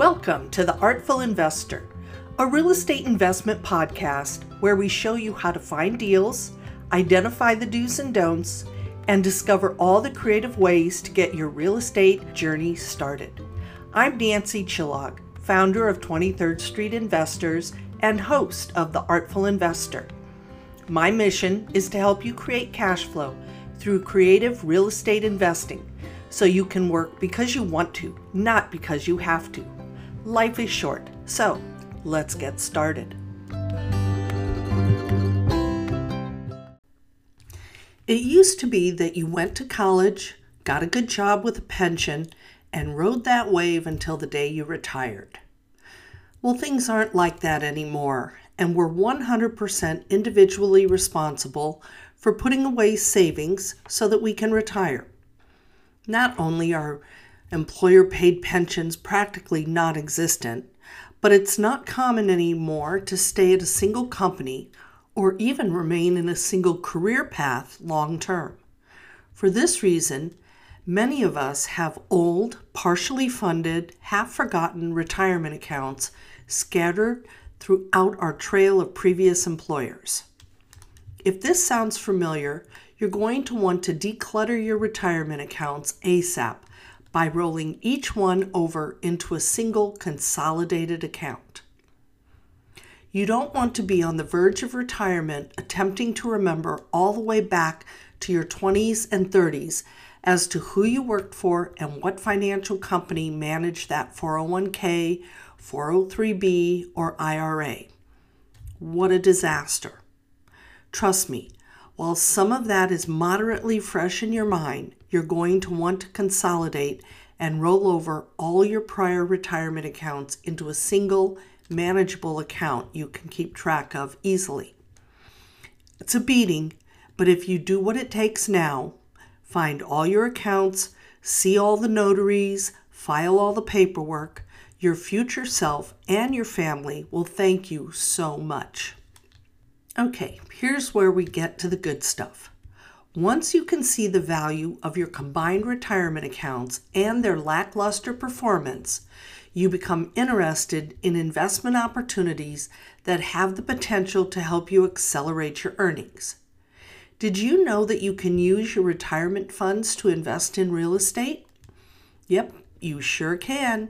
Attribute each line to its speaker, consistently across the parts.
Speaker 1: Welcome to The Artful Investor, a real estate investment podcast where we show you how to find deals, identify the do's and don'ts, and discover all the creative ways to get your real estate journey started. I'm Nancy Chillog, founder of 23rd Street Investors and host of The Artful Investor. My mission is to help you create cash flow through creative real estate investing so you can work because you want to, not because you have to. Life is short, so let's get started. It used to be that you went to college, got a good job with a pension, and rode that wave until the day you retired. Well, things aren't like that anymore, and we're 100% individually responsible for putting away savings so that we can retire. Not only are employer paid pensions practically non existent, but it's not common anymore to stay at a single company or even remain in a single career path long term. For this reason, many of us have old, partially funded, half forgotten retirement accounts scattered throughout our trail of previous employers. If this sounds familiar, you're going to want to declutter your retirement accounts ASAP by rolling each one over into a single consolidated account. You don't want to be on the verge of retirement attempting to remember all the way back to your 20s and 30s as to who you worked for and what financial company managed that 401k, 403b, or IRA. What a disaster. Trust me, while some of that is moderately fresh in your mind, you're going to want to consolidate and roll over all your prior retirement accounts into a single manageable account you can keep track of easily. It's a beating, but if you do what it takes now, find all your accounts, see all the notaries, file all the paperwork, your future self and your family will thank you so much. Okay, here's where we get to the good stuff. Once you can see the value of your combined retirement accounts and their lackluster performance, you become interested in investment opportunities that have the potential to help you accelerate your earnings. Did you know that you can use your retirement funds to invest in real estate? Yep, you sure can.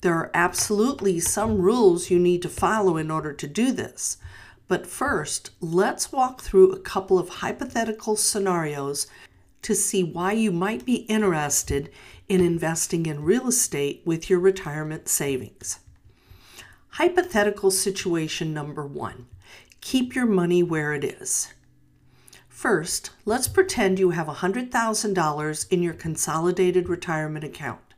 Speaker 1: There are absolutely some rules you need to follow in order to do this. But first, let's walk through a couple of hypothetical scenarios to see why you might be interested in investing in real estate with your retirement savings. Hypothetical situation number one keep your money where it is. First, let's pretend you have $100,000 in your consolidated retirement account.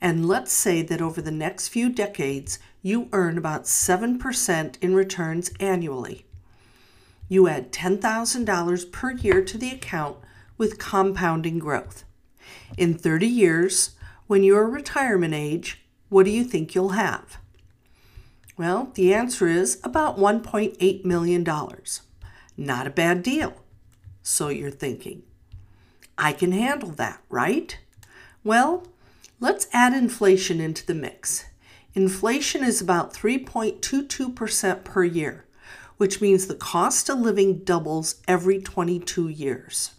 Speaker 1: And let's say that over the next few decades, you earn about 7% in returns annually. You add $10,000 per year to the account with compounding growth. In 30 years, when you're retirement age, what do you think you'll have? Well, the answer is about $1.8 million. Not a bad deal. So you're thinking. I can handle that, right? Well, Let's add inflation into the mix. Inflation is about 3.22% per year, which means the cost of living doubles every 22 years.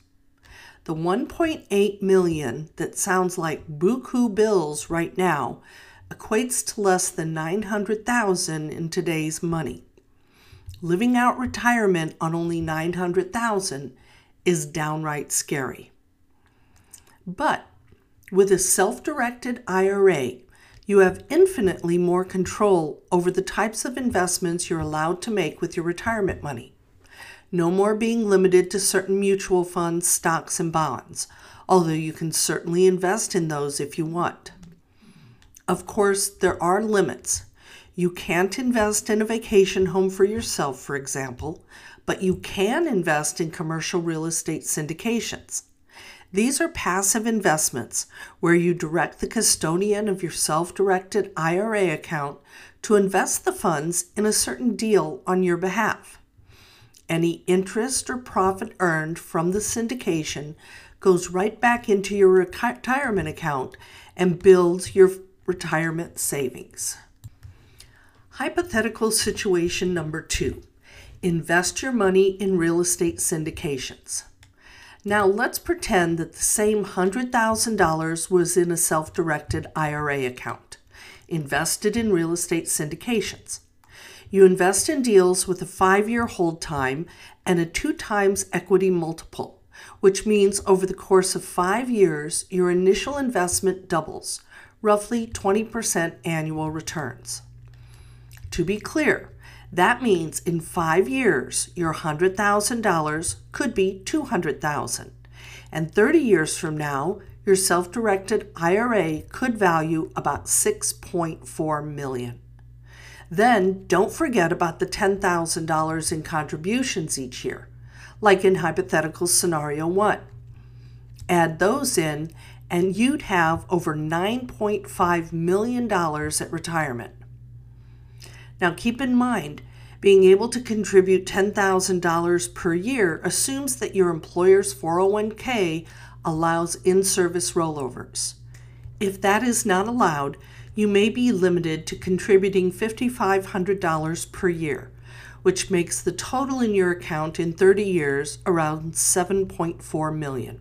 Speaker 1: The 1.8 million that sounds like buku bills right now equates to less than 900,000 in today's money. Living out retirement on only 900,000 is downright scary. But with a self directed IRA, you have infinitely more control over the types of investments you're allowed to make with your retirement money. No more being limited to certain mutual funds, stocks, and bonds, although you can certainly invest in those if you want. Of course, there are limits. You can't invest in a vacation home for yourself, for example, but you can invest in commercial real estate syndications. These are passive investments where you direct the custodian of your self directed IRA account to invest the funds in a certain deal on your behalf. Any interest or profit earned from the syndication goes right back into your retirement account and builds your retirement savings. Hypothetical situation number two invest your money in real estate syndications. Now let's pretend that the same $100,000 was in a self directed IRA account, invested in real estate syndications. You invest in deals with a five year hold time and a two times equity multiple, which means over the course of five years, your initial investment doubles, roughly 20% annual returns. To be clear, that means in five years, your $100,000 could be 200,000. And 30 years from now, your self directed IRA could value about 6.4 million. Then don't forget about the $10,000 in contributions each year, like in hypothetical scenario one. Add those in, and you'd have over $9.5 million at retirement. Now keep in mind, being able to contribute $10,000 per year assumes that your employer's 401k allows in service rollovers. If that is not allowed, you may be limited to contributing $5,500 per year, which makes the total in your account in 30 years around 7.4 million.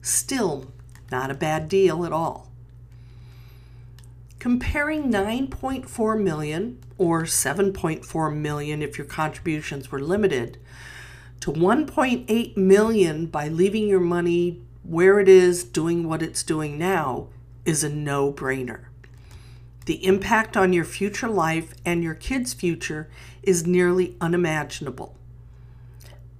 Speaker 1: Still not a bad deal at all. Comparing 9.4 million or 7.4 million if your contributions were limited to 1.8 million by leaving your money where it is doing what it's doing now is a no-brainer. The impact on your future life and your kids' future is nearly unimaginable.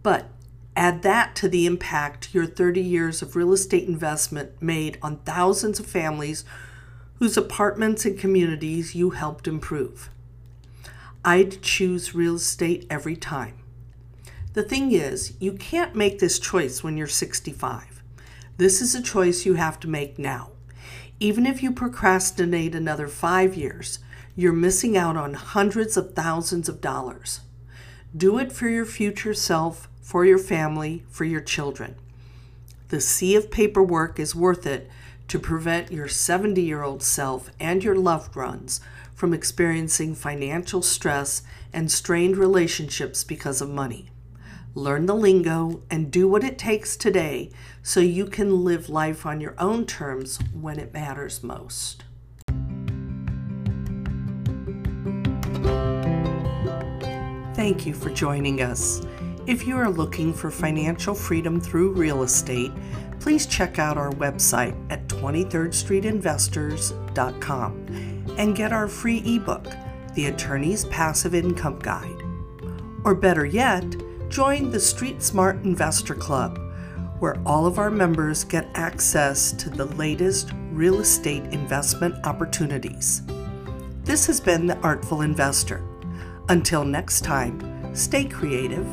Speaker 1: But add that to the impact your 30 years of real estate investment made on thousands of families whose apartments and communities you helped improve. I'd choose real estate every time. The thing is, you can't make this choice when you're 65. This is a choice you have to make now. Even if you procrastinate another five years, you're missing out on hundreds of thousands of dollars. Do it for your future self, for your family, for your children. The sea of paperwork is worth it to prevent your 70 year old self and your loved ones from experiencing financial stress and strained relationships because of money. Learn the lingo and do what it takes today so you can live life on your own terms when it matters most. Thank you for joining us. If you are looking for financial freedom through real estate, please check out our website at 23rdstreetinvestors.com and get our free ebook, The Attorney's Passive Income Guide. Or better yet, join the Street Smart Investor Club, where all of our members get access to the latest real estate investment opportunities. This has been The Artful Investor. Until next time, stay creative